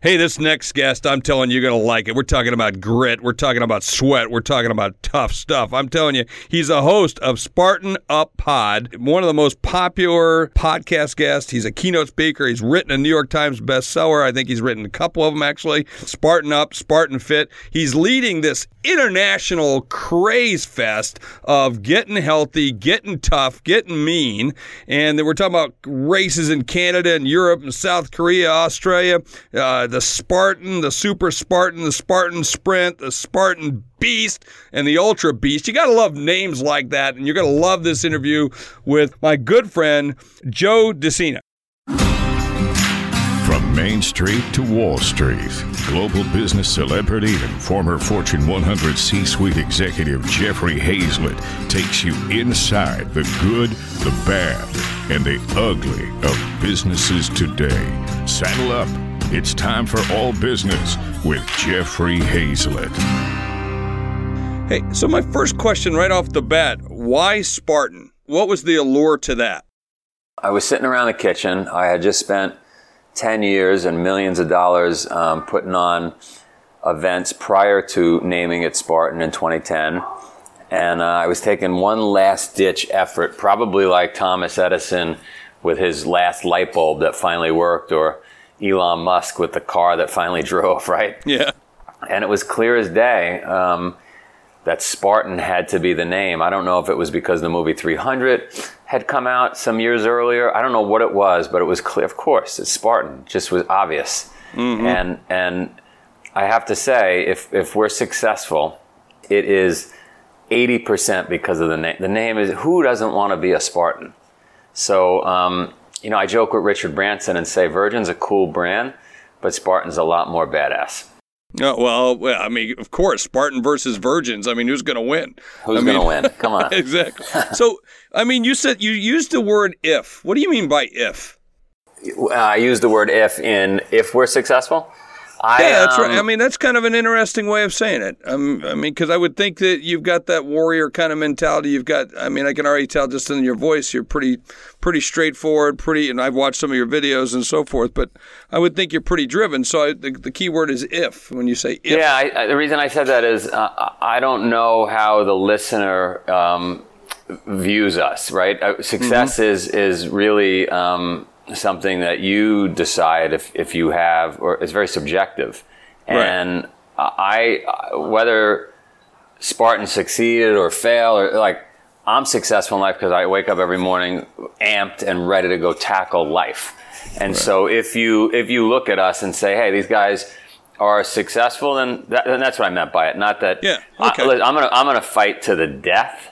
Hey, this next guest, I'm telling you, you're going to like it. We're talking about grit. We're talking about sweat. We're talking about tough stuff. I'm telling you, he's a host of Spartan Up Pod, one of the most popular podcast guests. He's a keynote speaker. He's written a New York Times bestseller. I think he's written a couple of them, actually. Spartan Up, Spartan Fit. He's leading this international craze fest of getting healthy, getting tough, getting mean. And then we're talking about races in Canada and Europe and South Korea, Australia. Uh, the Spartan, the Super Spartan, the Spartan Sprint, the Spartan Beast, and the Ultra Beast. You got to love names like that, and you're going to love this interview with my good friend, Joe De Sena. From Main Street to Wall Street, global business celebrity and former Fortune 100 C suite executive Jeffrey Hayzlett takes you inside the good, the bad, and the ugly of businesses today. Saddle up it's time for All Business with Jeffrey Hayzlett. Hey, so my first question right off the bat why Spartan? What was the allure to that? I was sitting around the kitchen. I had just spent 10 years and millions of dollars um, putting on events prior to naming it Spartan in 2010. And uh, I was taking one last ditch effort, probably like Thomas Edison with his last light bulb that finally worked, or Elon Musk with the car that finally drove, right? Yeah. And it was clear as day um, that Spartan had to be the name. I don't know if it was because the movie 300 had come out some years earlier. I don't know what it was, but it was clear. Of course, it's Spartan. Just was obvious. Mm-hmm. And and I have to say, if if we're successful, it is 80% because of the name. The name is who doesn't want to be a Spartan? So um, you know, I joke with Richard Branson and say Virgin's a cool brand, but Spartan's a lot more badass. Oh, well, I mean, of course, Spartan versus Virgins. I mean, who's going to win? Who's going to win? Come on. exactly. So, I mean, you said you used the word if. What do you mean by if? Uh, I use the word if in if we're successful. I, yeah, that's um, right. I mean, that's kind of an interesting way of saying it. Um, I mean, because I would think that you've got that warrior kind of mentality. You've got, I mean, I can already tell just in your voice, you're pretty, pretty straightforward, pretty, and I've watched some of your videos and so forth. But I would think you're pretty driven. So I, the, the key word is if when you say if. Yeah, I, the reason I said that is uh, I don't know how the listener um, views us. Right, uh, success mm-hmm. is is really. Something that you decide if, if you have, or it's very subjective. And right. I, whether Spartan succeeded or failed, or like, I'm successful in life because I wake up every morning amped and ready to go tackle life. And right. so if you, if you look at us and say, hey, these guys, are successful, then, that, then that's what I meant by it. Not that yeah, okay. I, am gonna I'm gonna fight to the death,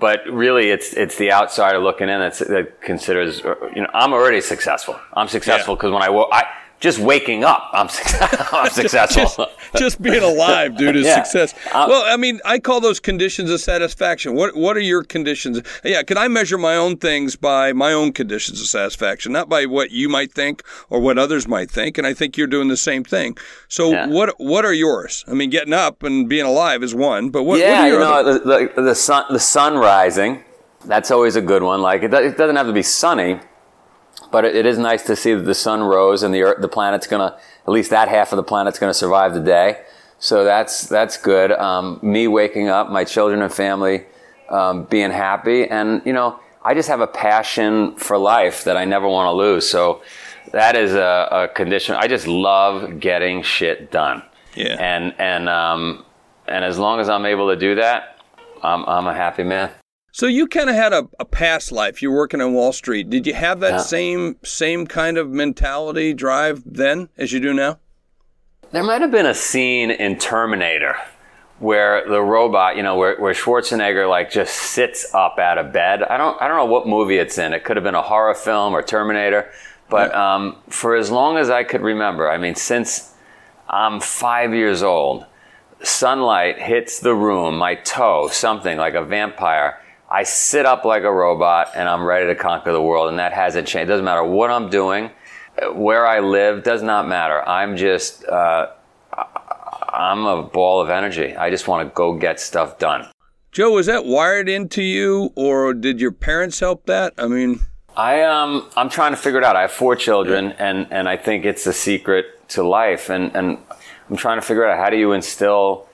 but really it's it's the outsider looking in that's, that considers you know I'm already successful. I'm successful because yeah. when I I just waking up, I'm, I'm successful. just, just, being alive, dude, is yeah. success. Um, well, I mean, I call those conditions of satisfaction. What What are your conditions? Yeah, can I measure my own things by my own conditions of satisfaction, not by what you might think or what others might think? And I think you're doing the same thing. So, yeah. what What are yours? I mean, getting up and being alive is one, but what? Yeah, what you know, the, the, the, sun the sun rising. That's always a good one. Like it, it doesn't have to be sunny but it is nice to see that the sun rose and the Earth, the planet's gonna at least that half of the planet's gonna survive the day. So that's that's good. Um, me waking up, my children and family um, being happy, and you know, I just have a passion for life that I never want to lose. So that is a, a, condition. I just love getting shit done. Yeah. And and um, and as long as I'm able to do that, I'm I'm a happy man. So you kind of had a, a, past life. You're working on Wall Street. Did you have that yeah. same same kind of mentality drive then as you do now? There might have been a scene in Terminator where the robot, you know, where, where Schwarzenegger like just sits up out of bed. I don't I don't know what movie it's in. It could have been a horror film or Terminator, but yeah. um, for as long as I could remember, I mean, since I'm five years old, sunlight hits the room, my toe, something like a vampire I sit up like a robot and I'm ready to conquer the world, and that hasn't changed. It doesn't matter what I'm doing, where I live, does not matter. I'm just, uh, I'm a ball of energy. I just want to go get stuff done. Joe, was that wired into you, or did your parents help that? I mean, I um I'm trying to figure it out. I have four children, and and I think it's a secret to life, and and I'm trying to figure out how do you instill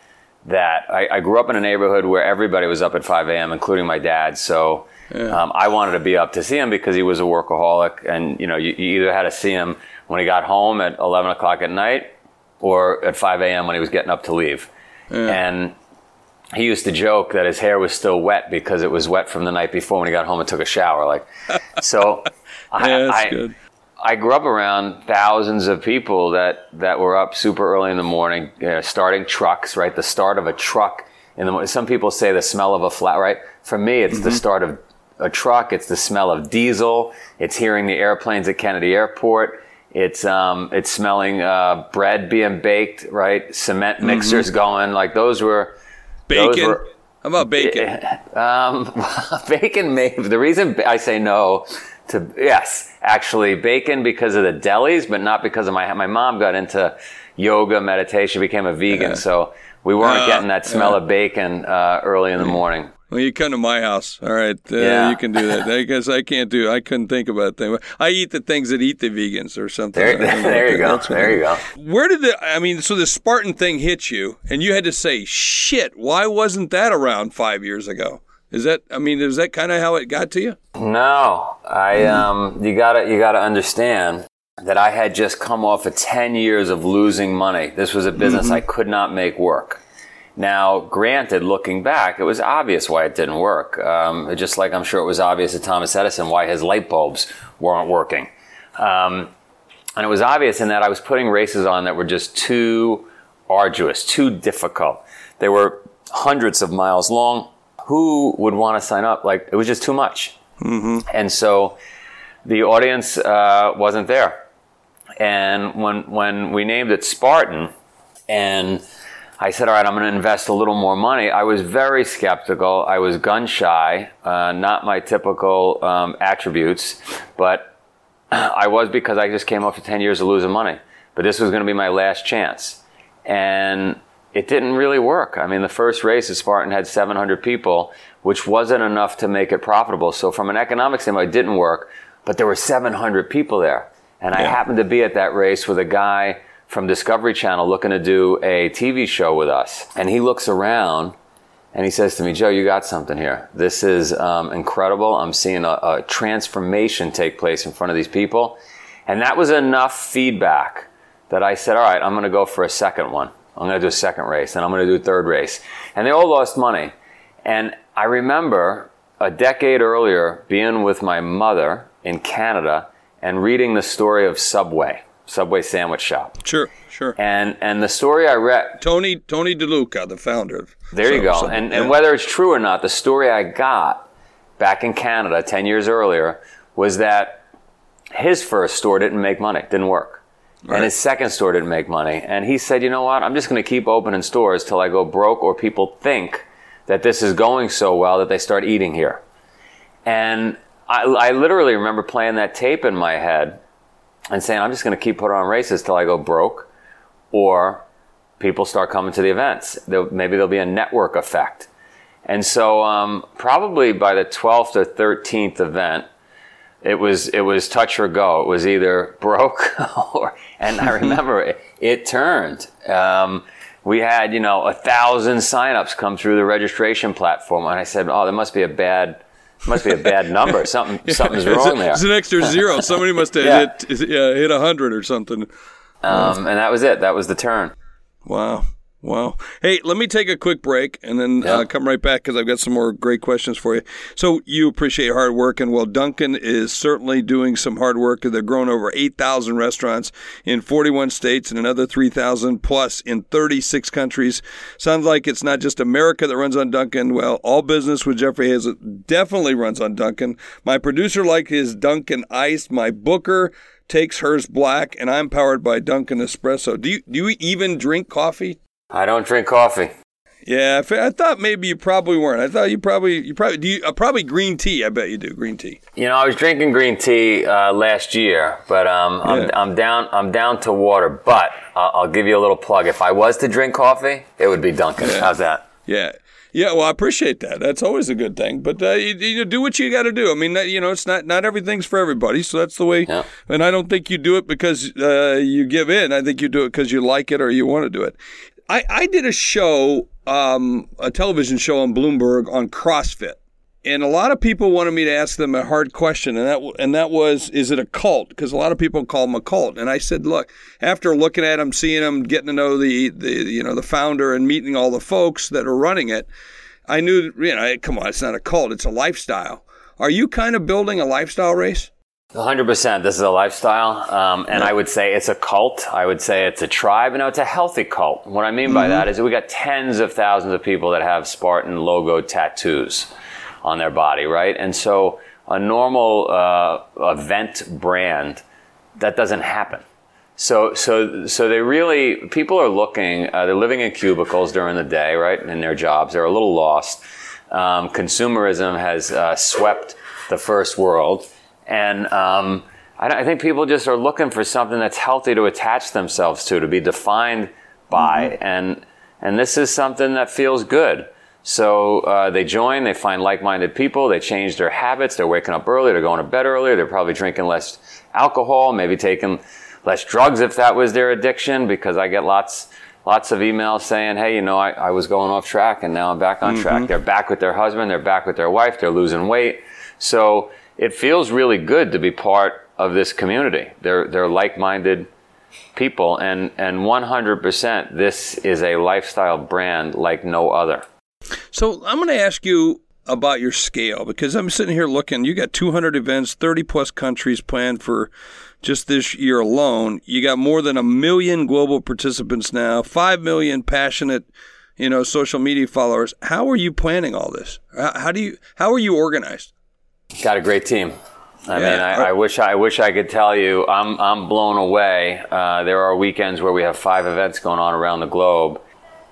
that. I, I grew up in a neighborhood where everybody was up at 5 a.m., including my dad. So. Um, I wanted to be up to see him because he was a workaholic, and you know, you, you either had to see him when he got home at 11 o'clock at night, or at 5 a.m. when he was getting up to leave. And he used to joke that his hair was still wet because it was wet from the night before when he got home and took a shower. Like, so I, Yeah, that's I, good. I grew up around thousands of people that, that were up super early in the morning, you know, starting trucks, right? The start of a truck in the. Some people say the smell of a flat, right? For me, it's the start of a truck. It's the smell of diesel. It's hearing the airplanes at Kennedy Airport. It's um, it's smelling uh, bread being baked, right? Cement mixers going. Like those were those Bacon. were- How about bacon? um, bacon may the reason I say no to yes, actually bacon because of the delis, but not because of my my mom got into yoga, meditation, became a vegan, so we weren't Uh, getting that smell of bacon uh, early in the morning. Well, you come to my house, all right? Uh, Yeah. You can do that. I guess I can't do. I couldn't think about that. I eat the things that eat the vegans or something. There, I there you go. There you go. Where did the? I mean, so the Spartan thing hit you, and you had to say, "Shit! Why wasn't that around five years ago?" Is that? I mean, is that kind of how it got to you? No, I um, you gotta you gotta understand that I had just come off of ten years of losing money. This was a business I could not make work. Now, granted, looking back, it was obvious why it didn't work. Um, just like I'm sure it was obvious to Thomas Edison why his light bulbs weren't working. Um, and it was obvious in that I was putting races on that were just too arduous, too difficult. They were hundreds of miles long. Who would want to sign up? Like, it was just too much. And so the audience uh, wasn't there. And when, when we named it Spartan, and I said, all right, I'm going to invest a little more money. I was very skeptical. I was gun shy, uh, not my typical um, attributes, but I was because I just came off of 10 years of losing money. But this was going to be my last chance. And it didn't really work. I mean, the first race at Spartan had 700 people, which wasn't enough to make it profitable. So, from an economic standpoint, it didn't work. But there were 700 people there. And I happened to be at that race with a guy from Discovery Channel looking to do a TV show with us. And he looks around and he says to me, Joe, you got something here. This is um, incredible. I'm seeing a, a transformation take place in front of these people. And that was enough feedback that I said, all right, I'm going to go for a second one. I'm going to do a second race and I'm going to do a third race. And they all lost money. And I remember a decade earlier being with my mother in Canada and reading the story of Subway, Subway sandwich shop. Sure, sure. And, and the story I read, Tony Tony DeLuca, the founder. of there you go. Sub- and, and whether it's true or not, the story I got back in Canada 10 years earlier was that his first store didn't make money, didn't work. Right. And his second store didn't make money. And he said, you know what? I'm just going to keep opening stores till I go broke or people think that this is going so well that they start eating here. And I, I literally remember playing that tape in my head and saying, I'm just going to keep putting on races till I go broke or people start coming to the events. There'll, maybe there'll be a network effect. And so, um, probably by the 12th or 13th event, it was it was touch or go. It was either broke or, and I remember it, it turned. Um, we had you know a thousand signups come through the registration platform, and I said, "Oh, there must be a bad, must be a bad number. Something something's It's, wrong a- there." it's an extra zero. Somebody must have Yeah. hit yeah, hit a hundred or something. Um, and that was it. That was the turn. Wow. Wow. Hey, let me take a quick break and then uh, come right back because I've got some more great questions for you. So, you appreciate hard work, and well, Dunkin' is certainly doing some hard work. They've grown over 8,000 restaurants in 41 states and another 3,000 plus in 36 countries. Sounds like it's not just America that runs on Dunkin'. Well, all business with Jeffrey Hayes definitely runs on Dunkin'. My producer likes his Dunkin' Ice. My booker takes hers black, and I'm powered by Dunkin' Espresso. Do you do you even drink coffee? I don't drink coffee. Yeah, I I thought maybe you probably weren't. I thought you probably you probably do you, uh, probably green tea. I bet you do green tea. You know, I was drinking green tea uh, last year, but um, I'm, Yeah. I'm down. I'm down to water. But uh, I'll give you a little plug. If I was to drink coffee, it would be Dunkin'. How's that? Yeah, Yeah, well, I appreciate that. That's always a good thing. But uh, you, you do what you got to do. I mean, you know, it's not not everything's for everybody. So that's the way. Yeah. And I don't think you do it because uh, you give in. I think you do it because you like it or you want to do it. I, I did a show, um, a television show on Bloomberg on CrossFit, and a lot of people wanted me to ask them a hard question, and that and that was, is it a cult? Because a lot of people call them a cult, and I said, look, after looking at them, seeing them, getting to know the the you know the founder and meeting all the folks that are running it, I knew, you know, come on, it's not a cult, it's a lifestyle. Are you kind of building a lifestyle race? 100%. This is a lifestyle. Um, and I would say it's a cult. I would say it's a tribe. No, it's a healthy cult. What I mean by that is that we got tens of thousands of people that have Spartan logo tattoos on their body, right? And so a normal uh, event brand, that doesn't happen. So, so, so they really, people are looking, uh, they're living in cubicles during the day, right, in their jobs. They're a little lost. Um, consumerism has uh, swept the first world. And um, I, I, think people just are looking for something that's healthy to attach themselves to, to be defined by. Mm-hmm. And, and this is something that feels good. So uh, they join, they find like minded people, they change their habits, they're waking up early, they're going to bed earlier, they're probably drinking less alcohol, maybe taking less drugs if that was their addiction, because I get lots. Lots of emails saying, hey, you know, I, I was going off track and now I'm back on mm-hmm. track. They're back with their husband, they're back with their wife, they're losing weight. So it feels really good to be part of this community. They're, they're like minded people, and, and 100% this is a lifestyle brand like no other. So I'm going to ask you about your scale because I'm sitting here looking. You got 200 events, 30 plus countries planned for just this year alone. You got more than a million global participants now, 5 million passionate, you know, social media followers. How are you planning all this? How do you how are you organized? Got a great team. I yeah. mean, I, I, wish I wish I could tell you I'm I'm blown away. Uh, there are weekends where we have five events going on around the globe.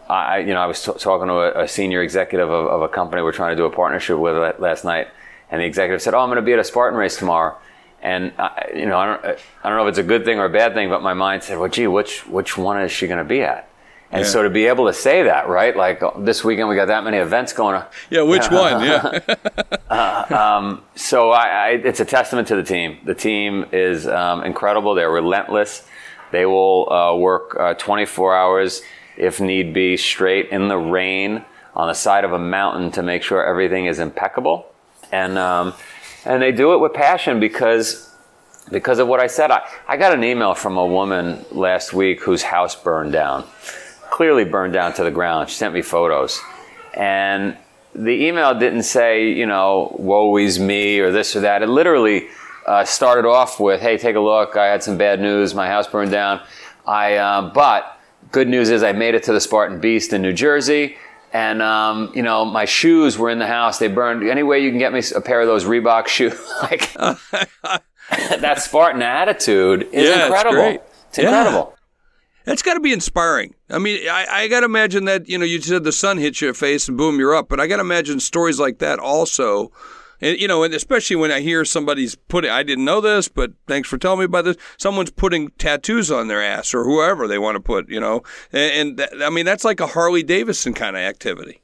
I you know I was t- talking to a, a senior executive of, of, a company we're trying to do a partnership with last night, and the executive said, "Oh, I'm going to be at a Spartan race tomorrow." And I, you know, I don't I don't know if it's a good thing or a bad thing, but my mind said, "Well, gee, which which one is she going to be at?" And yeah. so to be able to say that, right? Like this weekend, we got that many events going on. Yeah, which one? Yeah. uh, um, so I, I, it's a testament to the team. The team is um, incredible. They're relentless. They will uh, work uh, 24 hours if need be, straight in the rain on the side of a mountain to make sure everything is impeccable. And um, and they do it with passion because because of what I said. I, I got an email from a woman last week whose house burned down clearly burned down to the ground. She sent me photos. And the email didn't say, you know, woe is me or this or that. It literally uh, started off with, hey, take a look. I had some bad news. My house burned down. I, uh, but good news is I made it to the Spartan Beast in New Jersey. And, um, you know, my shoes were in the house. They burned. Any way you can get me a pair of those Reebok shoes. like, that Spartan attitude is yeah, incredible. It's, it's incredible. Yeah. That's got to be inspiring. I mean, I, I got to imagine that, you know, you said the sun hits your face and boom, you're up. But I got to imagine stories like that also. And, you know, and especially when I hear somebody's putting, I didn't know this, but thanks for telling me about this. Someone's putting tattoos on their ass or whoever they want to put, you know. And, and I mean, that's like a Harley Davidson kind of activity.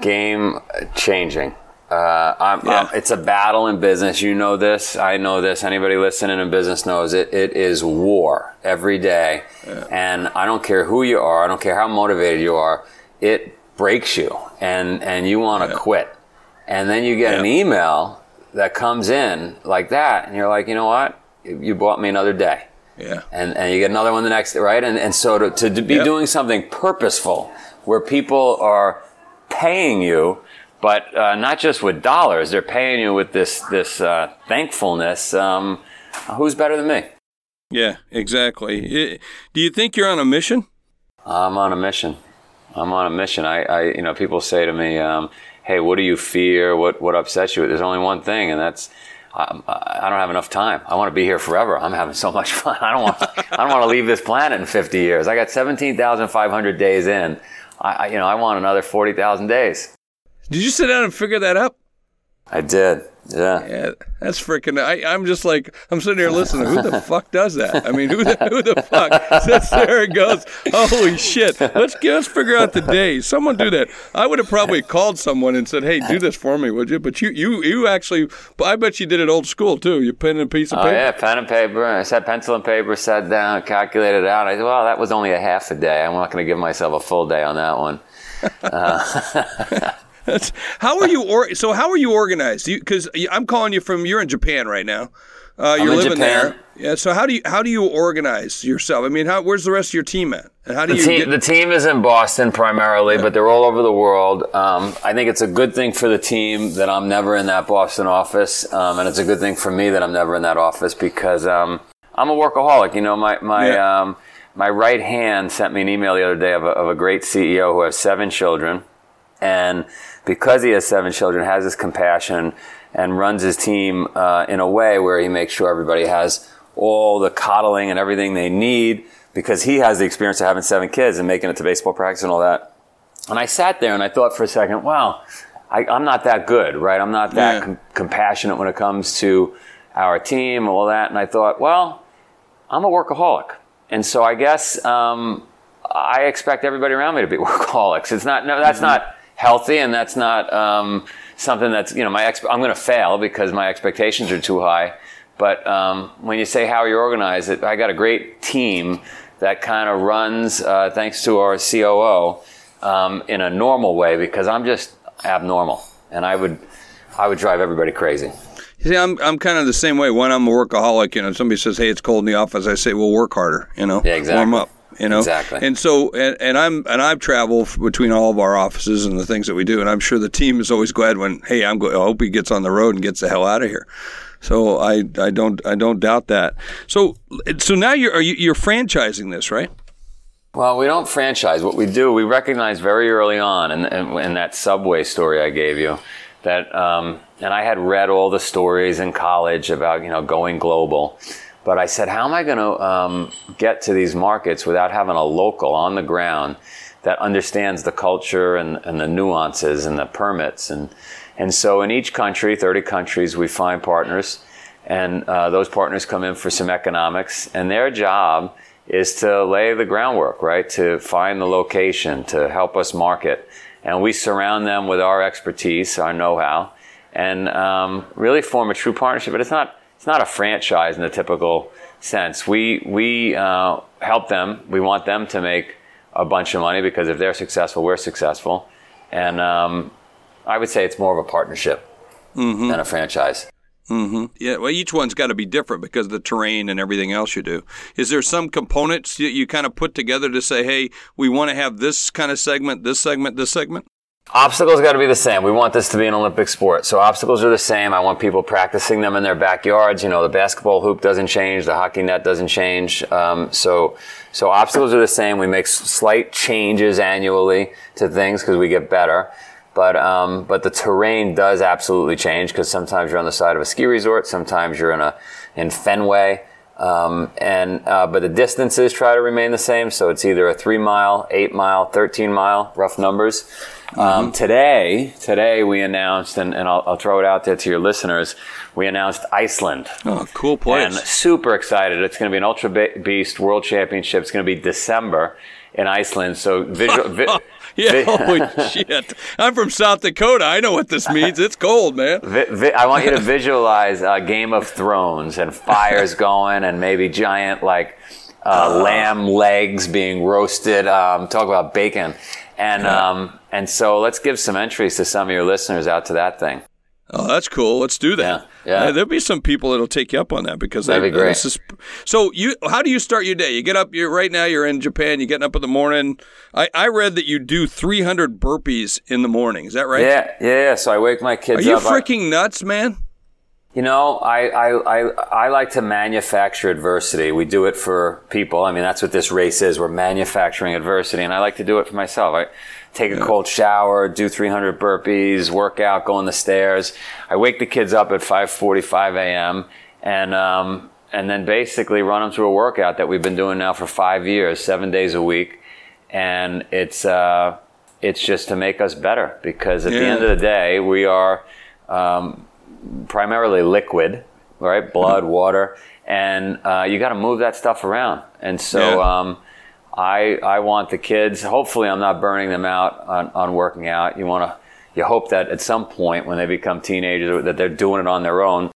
Game changing. Uh, I'm, yeah. I'm, it's a battle in business. You know this. I know this. Anybody listening in business knows it. It is war every day. Yeah. And I don't care who you are. I don't care how motivated you are. It breaks you and, and you want to yeah. quit. And then you get an email that comes in like that. And you're like, you know what? You bought me another day. Yeah. And, and you get another one the next day, right? And, and so to, to, be doing something purposeful where people are paying you but uh, not just with dollars. They're paying you with this this uh, thankfulness. Um, who's better than me? Yeah, exactly. Do you think you're on a mission? I'm on a mission. I'm on a mission. I, I you know, people say to me, um, "Hey, what do you fear? What what upsets you?" There's only one thing, and that's I, I don't have enough time. I want to be here forever. I'm having so much fun. I don't want I don't want to leave this planet in 50 years. I got 17,500 days in. I, you know I want another 40,000 days. Did you sit down and figure that out? I did. Yeah. Yeah, that's freaking. I, I'm just like I'm sitting here listening. Who the fuck does that? I mean, who the, who the fuck sits there and goes, "Holy shit, let's let's figure out the days." Someone do that. I would have probably called someone and said, "Hey, do this for me, would you?" But you you you actually, I bet you did it old school too. You pen and a piece of paper. Oh paper. yeah, pen and paper. I sat pencil and paper, sat down, calculated it out. I said, well, that was only a half a day. I'm not going to give myself a full day on that one. That's, how are you? Or, so how are you organized? Because I'm calling you from. You're in Japan right now. Uh, you're in living Japan. there. Yeah. So how do you how do you organize yourself? I mean, how, where's the rest of your team at? And how do The you team, get? the team is in Boston primarily, but they're all over the world. Um, I think it's a good thing for the team that I'm never in that Boston office, um, and it's a good thing for me that I'm never in that office because um, I'm a workaholic. You know, my my Yeah. um, my right hand sent me an email the other day of a, of a great CEO who has seven children, and because he has seven children, has this compassion and runs his team uh, in a way where he makes sure everybody has all the coddling and everything they need because he has the experience of having seven kids and making it to baseball practice and all that. And I sat there and I thought for a second, wow, I, I'm not that good, right? I'm not that Yeah. com- compassionate when it comes to our team, and all that. And I thought, well, I'm a workaholic. And so I guess um, I expect everybody around me to be workaholics. It's not, no, that's not healthy and that's not um, something that's, you know, my ex- I'm going to fail because my expectations are too high. But um, when you say how you organize it, I got a great team that kind of runs, uh, thanks to our COO, um, in a normal way because I'm just abnormal and I would, I would drive everybody crazy. See, I'm I'm kind of the same way. When I'm a workaholic, you know, somebody says, "Hey, it's cold in the office," I say, "Well, work harder." You know, Yeah, exactly. warm up. You know, Exactly. And so, and, and I'm and I've traveled between all of our offices and the things that we do, and I'm sure the team is always glad when, hey, I'm go- I hope he gets on the road and gets the hell out of here. So I I don't I don't doubt that. So so now you're are you, you're franchising this, right? Well, we don't franchise. What we do, we recognize very early on in, in, in that subway story I gave you, that, um, and I had read all the stories in college about, you know, going global. But I said, how am I going to um, get to these markets without having a local on the ground that understands the culture and, and the nuances and the permits? And, and so in each country, 30 countries, we find partners. And uh, those partners come in for some economics. And their job is to lay the groundwork, right? To find the location, to help us market. And we surround them with our expertise, our know how, and um, really form a true partnership. But it's not, it's not a franchise in the typical sense. We, we uh, help them, we want them to make a bunch of money because if they're successful, we're successful. And um, I would say it's more of a partnership than a franchise. Yeah, well, each one's got to be different because of the terrain and everything else you do. Is there some components that you kind of put together to say, hey, we want to have this kind of segment, this segment, this segment? Obstacles got to be the same. We want this to be an Olympic sport. So obstacles are the same. I want people practicing them in their backyards. You know, the basketball hoop doesn't change. The hockey net doesn't change. Um, so, so obstacles are the same. We make slight changes annually to things because we get better. But, um, but the terrain does absolutely change because sometimes you're on the side of a ski resort. Sometimes you're in a, in Fenway. Um, and, uh, but the distances try to remain the same. So it's either a three mile, eight mile, 13 mile, rough numbers. Um, today, today we announced, and, and I'll, I'll throw it out there to your listeners. We announced Iceland. Oh, cool place. And super excited. It's going to be an Ultra Beast World Championship. It's going to be December in Iceland. So visual. Vi- yeah, holy shit. I'm from South Dakota. I know what this means. It's cold, man. vi- vi- I want you to visualize uh, Game of Thrones and fires going and maybe giant like uh, lamb legs being roasted. Um, talk about bacon. And um, and so let's give some entries to some of your listeners out to that thing. Oh, that's cool. Let's do that. Yeah, yeah. There'll be some people that'll take you up on that because That'd they, be great. is- so you, how do you start your day? You get up. You're right now. You're in Japan. You're getting up in the morning. I, I read that you do 300 burpees in the morning. Is that right? Yeah, yeah. yeah. So I wake my kids up. Are you up. I- freaking nuts, man? You know, I, I, I, I like to manufacture adversity. We do it for people. I mean, that's what this race is. We're manufacturing adversity, and I like to do it for myself. I take a cold shower, do 300 burpees, work out, go on the stairs. I wake the kids up at 5:45 a.m. and um, and then basically run them through a workout that we've been doing now for five years, seven days a week, and it's uh, it's just to make us better because at the end of the day, we are. Um, primarily liquid, right? Blood, water, and uh, you got to move that stuff around. And so, Yeah. um, I I want the kids. Hopefully, I'm not burning them out on, on working out. You want to. You hope that at some point when they become teenagers that they're doing it on their own.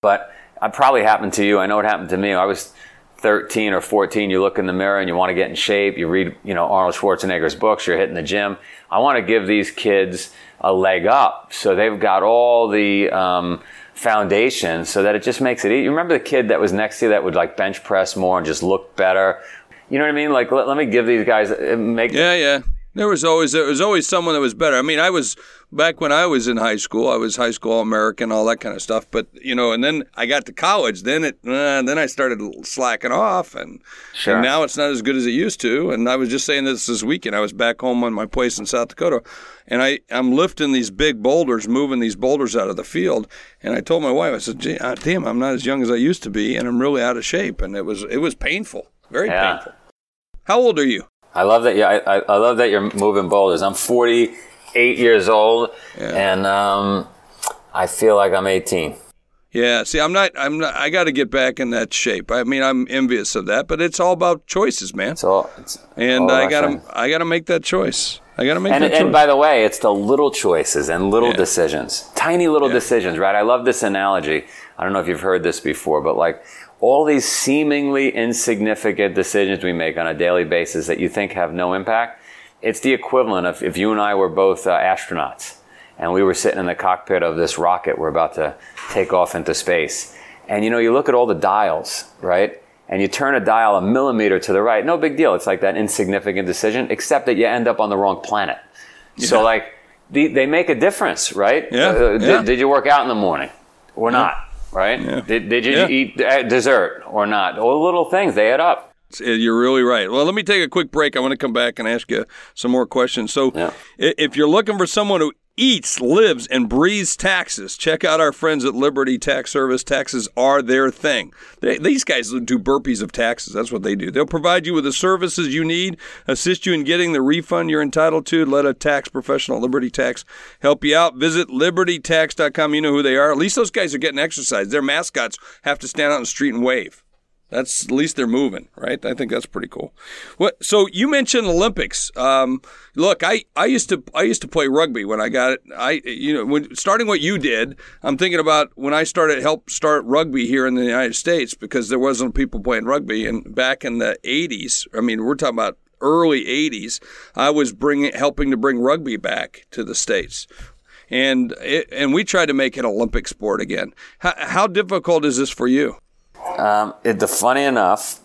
But it probably happened to you. I know it happened to me. I was 13 or 14. You look in the mirror and you want to get in shape. You read, you know, Arnold Schwarzenegger's books. You're hitting the gym. I want to give these kids a leg up so they've got all the um, foundation so that it just makes it easy. You remember the kid that was next to you that would like bench press more and just look better? You know what I mean? Like, let, let me give these guys uh, make. Yeah, yeah. There was always there was always someone that was better. I mean, I was back when I was in high school. I was high school American, all that kind of stuff. But you know, and then I got to college. Then it, uh, then I started slacking off, and, Sure. and now it's not as good as it used to. And I was just saying this this weekend. I was back home on my place in South Dakota, and I I'm lifting these big boulders, moving these boulders out of the field. And I told my wife, I said, Gee, uh, "Damn, I'm not as young as I used to be, and I'm really out of shape." And it was it was painful, very Yeah. painful. How old are you? I love that. Yeah, I, I, love that you're moving boulders. I'm 48 years old, and um, I feel like I'm 18. Yeah, see, I'm not. I'm not. I got to get back in that shape. I mean, I'm envious of that, but it's all about choices, man. So, it's And all I got to. I got to make that choice. I got to make And, that and choice. by the way, it's the little choices and little Yeah. decisions, tiny little decisions, right? I love this analogy. I don't know if you've heard this before, but like all these seemingly insignificant decisions we make on a daily basis that you think have no impact, it's the equivalent of if you and I were both uh, astronauts and we were sitting in the cockpit of this rocket we're about to take off into space. And you know, you look at all the dials, right? And you turn a dial a millimeter to the right, no big deal. It's like that insignificant decision, except that you end up on the wrong planet. So, like, the, they make a difference, right? Yeah, Uh, yeah. Did, did you work out in the morning or not, right? Yeah. Did, did you Yeah. eat uh, dessert or not? All the little things, they add up. You're really right. Well, let me take a quick break. I want to come back and ask you some more questions. So, Yeah. if you're looking for someone who eats, lives, and breathes taxes, check out our friends at Liberty Tax Service. Taxes are their thing. They, these guys do burpees of taxes. That's what they do. They'll provide you with the services you need, assist you in getting the refund you're entitled to. Let a tax professional, Liberty Tax, help you out. Visit libertytax.com. You know who they are. At least those guys are getting exercise. Their mascots have to stand out in the street and wave. That's at least they're moving, right? I think that's pretty cool. What? So you mentioned Olympics. Um, look, I, I used to I used to play rugby when I got it. I you know when starting what you did, I'm thinking about when I started help start rugby here in the United States because there wasn't people playing rugby, and back in the 80s. I mean, we're talking about early 80s. I was bringing helping to bring rugby back to the states. And it, and we tried to make it Olympic sport again. How, how difficult is this for you? Um, it, the funny enough,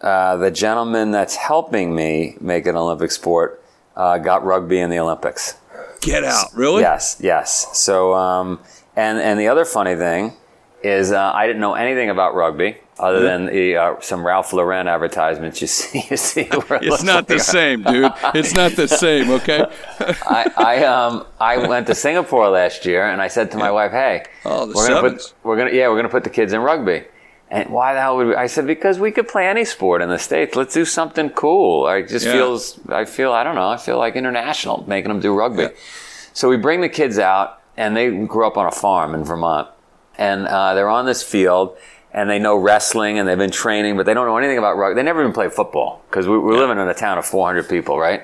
uh, the gentleman that's helping me make an Olympic sport uh, got rugby in the Olympics. Get out, really? Yes, yes. So, um, and and the other funny thing is, uh, I didn't know anything about rugby other than the, uh, some Ralph Lauren advertisements you see. You see, It's not the same, dude. It's not the same, okay? I, I um I went to Singapore last year and I said to my wife, "Hey, Oh, the we're gonna put we're gonna yeah we're gonna put the kids in rugby." And why the hell would we? I said because we could play any sport in the states. Let's do something cool. I just Yeah. feels I feel I don't know. I feel like international making them do rugby. So we bring the kids out and they grew up on a farm in Vermont, and uh, they're on this field. And they know wrestling and they've been training, but they don't know anything about rugby. They never even played football because we, we're living in a town of 400 people, right?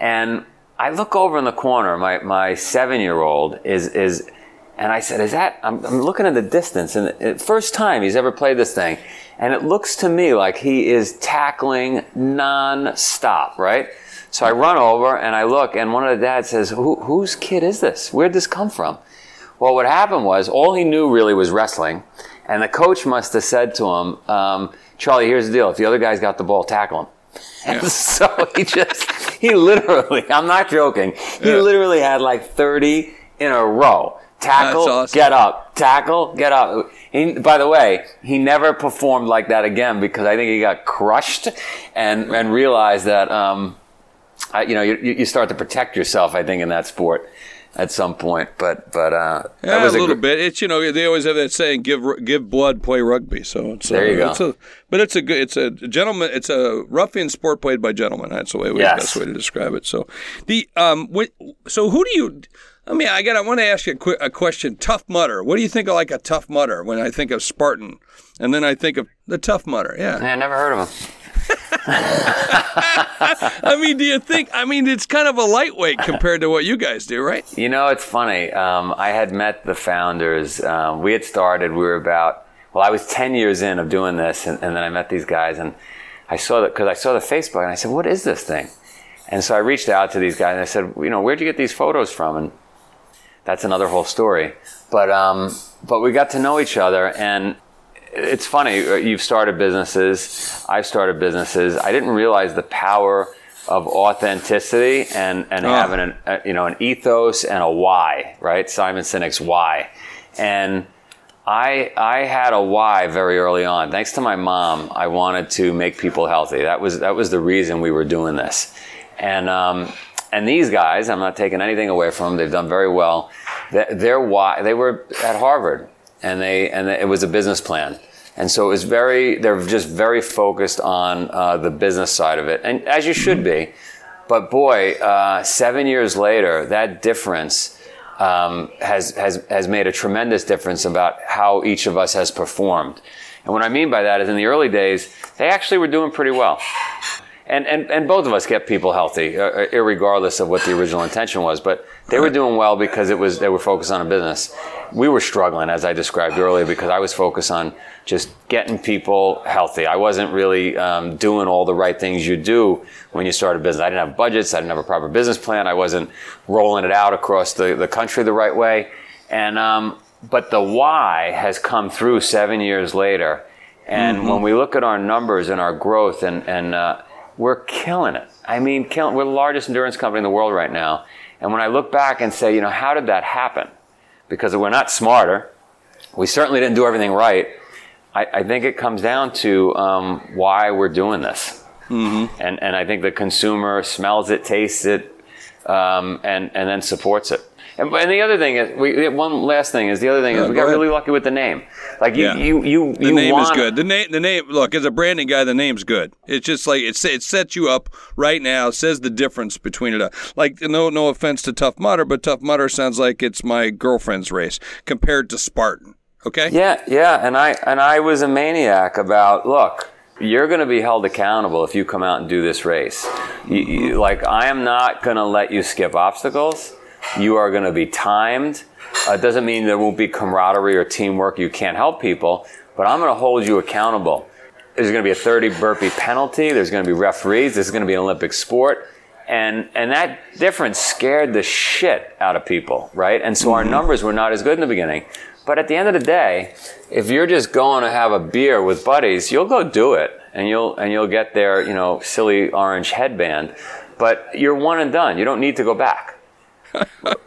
And I look over in the corner. My my seven year old is is, and I said, "Is that?" I'm, I'm looking at the distance, and the first time he's ever played this thing, and it looks to me like he is tackling non-stop, right? So I run over and I look, and one of the dads says, Who, "Whose kid is this? Where'd this come from?" Well, what happened was all he knew really was wrestling, and the coach must have said to him, um, "Charlie, here's the deal: if the other guy's got the ball, tackle him." And so he just, he literally, I'm not joking, he Yeah. literally had like 30 in a row. Tackle, awesome. get up. Tackle, get up. He, by the way, he never performed like that again because I think he got crushed and, and realized that, um, I, you know, you, you start to protect yourself, I think, in that sport at some point. But, but, uh, Yeah, that was a little gr- bit. It's you know they always have that saying, "Give give blood, play rugby." So it's There you uh, go. It's a, but it's a good. It's a gentleman. It's a ruffian sport played by gentlemen. That's the way Yes. best way to describe it. So the um, wh- so who do you I mean, I got. I want to ask you a, qu- a question. Tough Mudder. What do you think of like a Tough Mudder when I think of Spartan, and then I think of the Tough Mudder? Yeah. Man, never heard of him. I mean, do you think? I mean, it's kind of a lightweight compared to what you guys do, right? You know, it's funny. Um, I had met the founders. Um, we had started. We were about. Well, I was ten years in of doing this, and, and then I met these guys, and I saw that because I saw the Facebook, and I said, "What is this thing?" And so I reached out to these guys, and I said, "You know, where'd you get these photos from?" And that's another whole story. But um, but we got to know each other, and it's funny. uh, You've started businesses. I've started businesses. I didn't realize the power of authenticity and and Oh. having an uh, you know an ethos and a why. Right, Simon Sinek's why, and. I I had a why very early on. Thanks to my mom, I wanted to make people healthy. That was that was the reason we were doing this. And um, and these guys, I'm not taking anything away from them. They've done very well. Th- Their why they were at Harvard, and they and it was a business plan. And so it was very. They're just very focused on uh, the business side of it, and as you should be. But boy, uh, seven years later, that difference um, has, has, has made a tremendous difference about how each of us has performed. And what I mean by that is in the early days, they actually were doing pretty well. And, and, and both of us kept people healthy, uh, regardless of what the original intention was. But they were doing well because it was they were focused on a business. We were struggling, as I described earlier, because I was focused on just getting people healthy. I wasn't really um, doing all the right things you do when you start a business. I didn't have budgets. I didn't have a proper business plan. I wasn't rolling it out across the, the country the right way. And um, but the why has come through seven years later. And when we look at our numbers and our growth, and, and uh, we're killing it. I mean, killing, we're the largest endurance company in the world right now. And when I look back and say, you know, how did that happen? Because we're not smarter. We certainly didn't do everything right. I, I think it comes down to um, why we're doing this. Mm-hmm. And, and I think the consumer smells it, tastes it, um, and, and then supports it. And, and the other thing is, we, one last thing is the other thing is uh, we got really lucky with the name. Like you, Yeah. you, you, The you name is good. The name, the name. Look, as a branding guy, the name's good. It's just like it, it sets you up right now. Says the difference between it. Uh, like no, no offense to Tough Mudder, but Tough Mudder sounds like it's my girlfriend's race compared to Spartan. Okay. Yeah, yeah, and I and I was a maniac about look. You're going to be held accountable if you come out and do this race. You, you, like I am not going to let you skip obstacles. You are going to be timed. Uh, it doesn't mean there won't be camaraderie or teamwork. You can't help people, but I'm going to hold you accountable. There's going to be a 30 burpee penalty. There's going to be referees. This is going to be an Olympic sport. And, and that difference scared the shit out of people, right? And so our numbers were not as good in the beginning. But at the end of the day, if you're just going to have a beer with buddies, you'll go do it, and you'll and you'll get their you know silly orange headband. But you're one and done. You don't need to go back,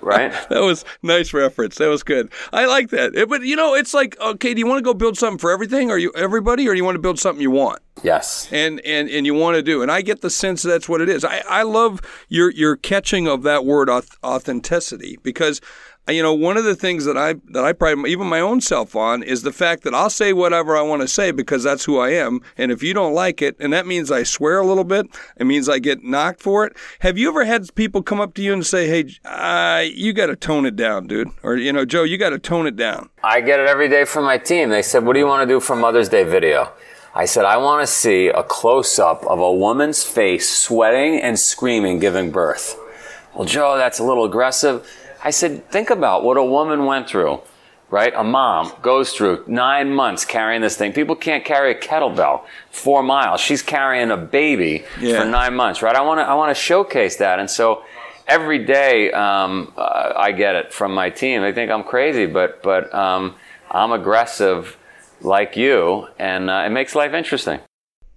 right? That was nice reference. That was good. I like that. It- but you know, it's like, okay, do you want to go build something for everything, or you everybody, or do you want to build something you want? Yes. and and and you want to do and i get the sense that's what it is i i love your your catching of that word authenticity because you know one of the things that i that i pride even my own self on is the fact that i'll say whatever i want to say because that's who i am and if you don't like it and that means i swear a little bit it means i get knocked for it have you ever had people come up to you and say hey uh, you got to tone it down dude or you know joe you got to tone it down I get it every day from my team. They said, What do you want to do for Mother's Day video? I said, I want to see a close up of a woman's face sweating and screaming giving birth. Well, Joe, that's a little aggressive. I said, Think about what a woman went through, right? A mom goes through nine months carrying this thing. People can't carry a kettlebell four miles. She's carrying a baby Yeah. for nine months, right? I want to, I want to showcase that. And so, every day um, uh, I get it from my team. They think I'm crazy, but but um, I'm aggressive like you, and uh, it makes life interesting.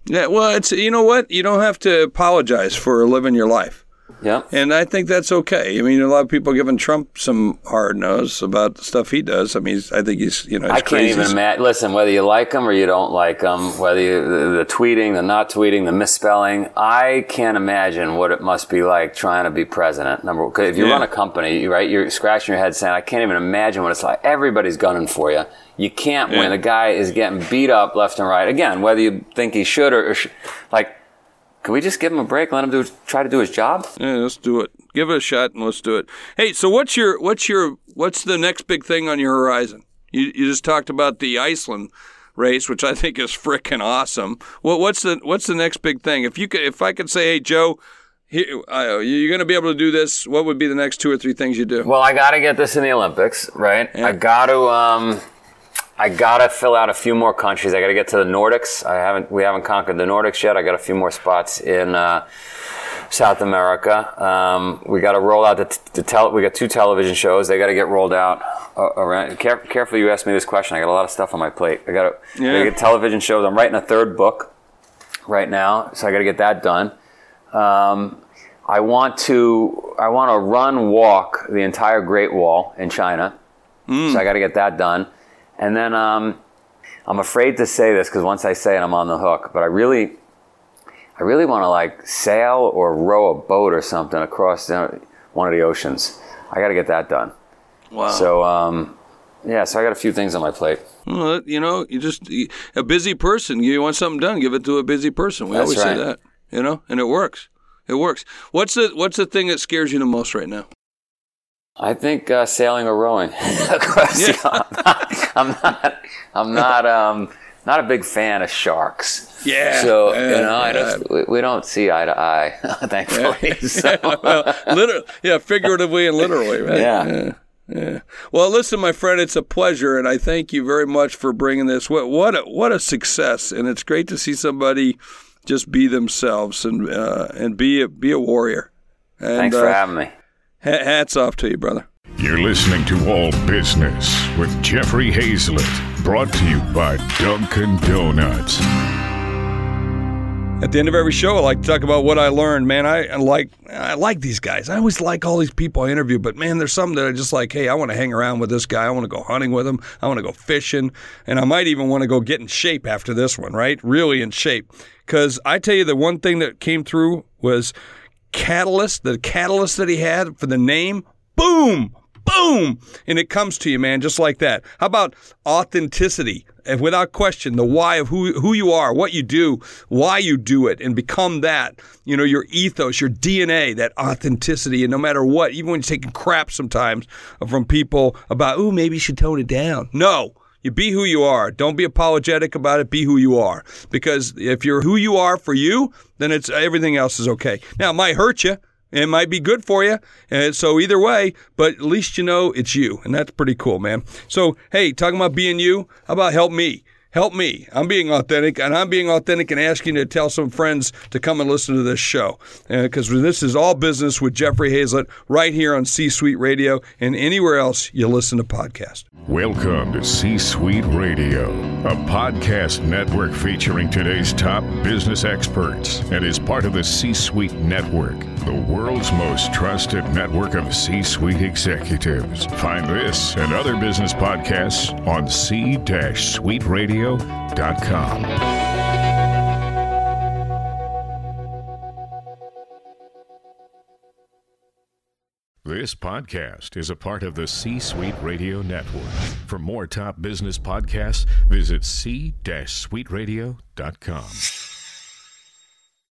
yeah well it's you know what you don't have to apologize for living your life Yeah. And I think that's okay. I mean, a lot of people giving Trump some hard nose about the stuff he does. I mean, he's, I think he's, you know, he's I can't crazy. even imagine. Listen, whether you like him or you don't like him, whether you, the, the tweeting, the not tweeting, the misspelling, I can't imagine what it must be like trying to be president. Number one, if you Yeah. run a company, right, you're scratching your head saying, I can't even imagine what it's like. Everybody's gunning for you. You can't win. Yeah. The guy is getting beat up left and right. Again, whether you think he should or, or sh- like, can we just give him a break? Let him do try to do his job. Yeah, let's do it. Give it a shot and let's do it. Hey, so what's your what's your what's the next big thing on your horizon? You you just talked about the Iceland race, which I think is freaking awesome. What what's the what's the next big thing? If you could, if I could say, hey Joe, here, uh, you're going to be able to do this. What would be the next two or three things you do? Well, I got to get this in the Olympics, right? I got to. Um, I gotta fill out a few more countries. I gotta get to the Nordics. I haven't. We haven't conquered the Nordics yet. I got a few more spots in uh, South America. Um, we got to roll out the, t- the tel- We got two television shows. They got to get rolled out uh, around. Care- careful, you asked me this question. I got a lot of stuff on my plate. I got to Yeah. get television shows. I'm writing a third book right now, so I got to get that done. Um, I want to. I want to run walk the entire Great Wall in China. So I got to get that done. And then um, I'm afraid to say this because once I say it, I'm on the hook. But I really, I really want to like sail or row a boat or something across one of the oceans. I got to get that done. Wow. So um, yeah, so I got a few things on my plate. Well, you know, you just a busy person. You want something done, give it to a busy person. We That's always say that, you know, and it works. It works. What's the What's the thing that scares you the most right now? I think uh, sailing or rowing across. Yeah. the- I'm not. I'm not. Um, not a big fan of sharks. Yeah. So Yeah, you know, I just, we, we don't see eye to eye, thankfully. So. well, literally, yeah, figuratively and literally, right? Yeah. yeah. yeah. Well, listen, my friend, it's a pleasure, and I thank you very much for bringing this. What what a, what a success, and it's great to see somebody just be themselves and uh, and be a be a warrior. And, Thanks for uh, having me. Ha- hats off to you, brother. You're listening to All Business with Jeffrey Hayzlett, brought to you by Dunkin' Donuts. At the end of every show, I like to talk about what I learned. Man, I, I like I like these guys. I always like all these people I interview, but man, there's some that I just like. Hey, I want to hang around with this guy. I want to go hunting with him. I want to go fishing, and I might even want to go get in shape after this one. Right, really in shape. Because I tell you, the one thing that came through was catalyst. The catalyst that he had for the name. Boom, boom, and it comes to you, man, just like that. How about authenticity? And without question, the why of who who you are, what you do, why you do it, and become that. You know, your ethos, your DNA, that authenticity, and no matter what, even when you're taking crap sometimes from people about, ooh, maybe you should tone it down. No. You be who you are. Don't be apologetic about it. Be who you are. Because if you're who you are for you, then it's everything else is okay. Now it might hurt you. It might be good for you. And so either way, but at least you know it's you. And that's pretty cool, man. So, hey, talking about being you, how about help me? Help me. I'm being authentic, and I'm being authentic and asking you to tell some friends to come and listen to this show. Uh, because this is all business with Jeffrey Hayzlett right here on C Suite Radio and anywhere else you listen to podcasts. Welcome to C Suite Radio, a podcast network featuring today's top business experts and is part of the C Suite Network, the world's most trusted network of C Suite executives. Find this and other business podcasts on c-suiteradio.com. This podcast is a part of the C Suite Radio Network. For more top business podcasts, visit c-suiteradio.com.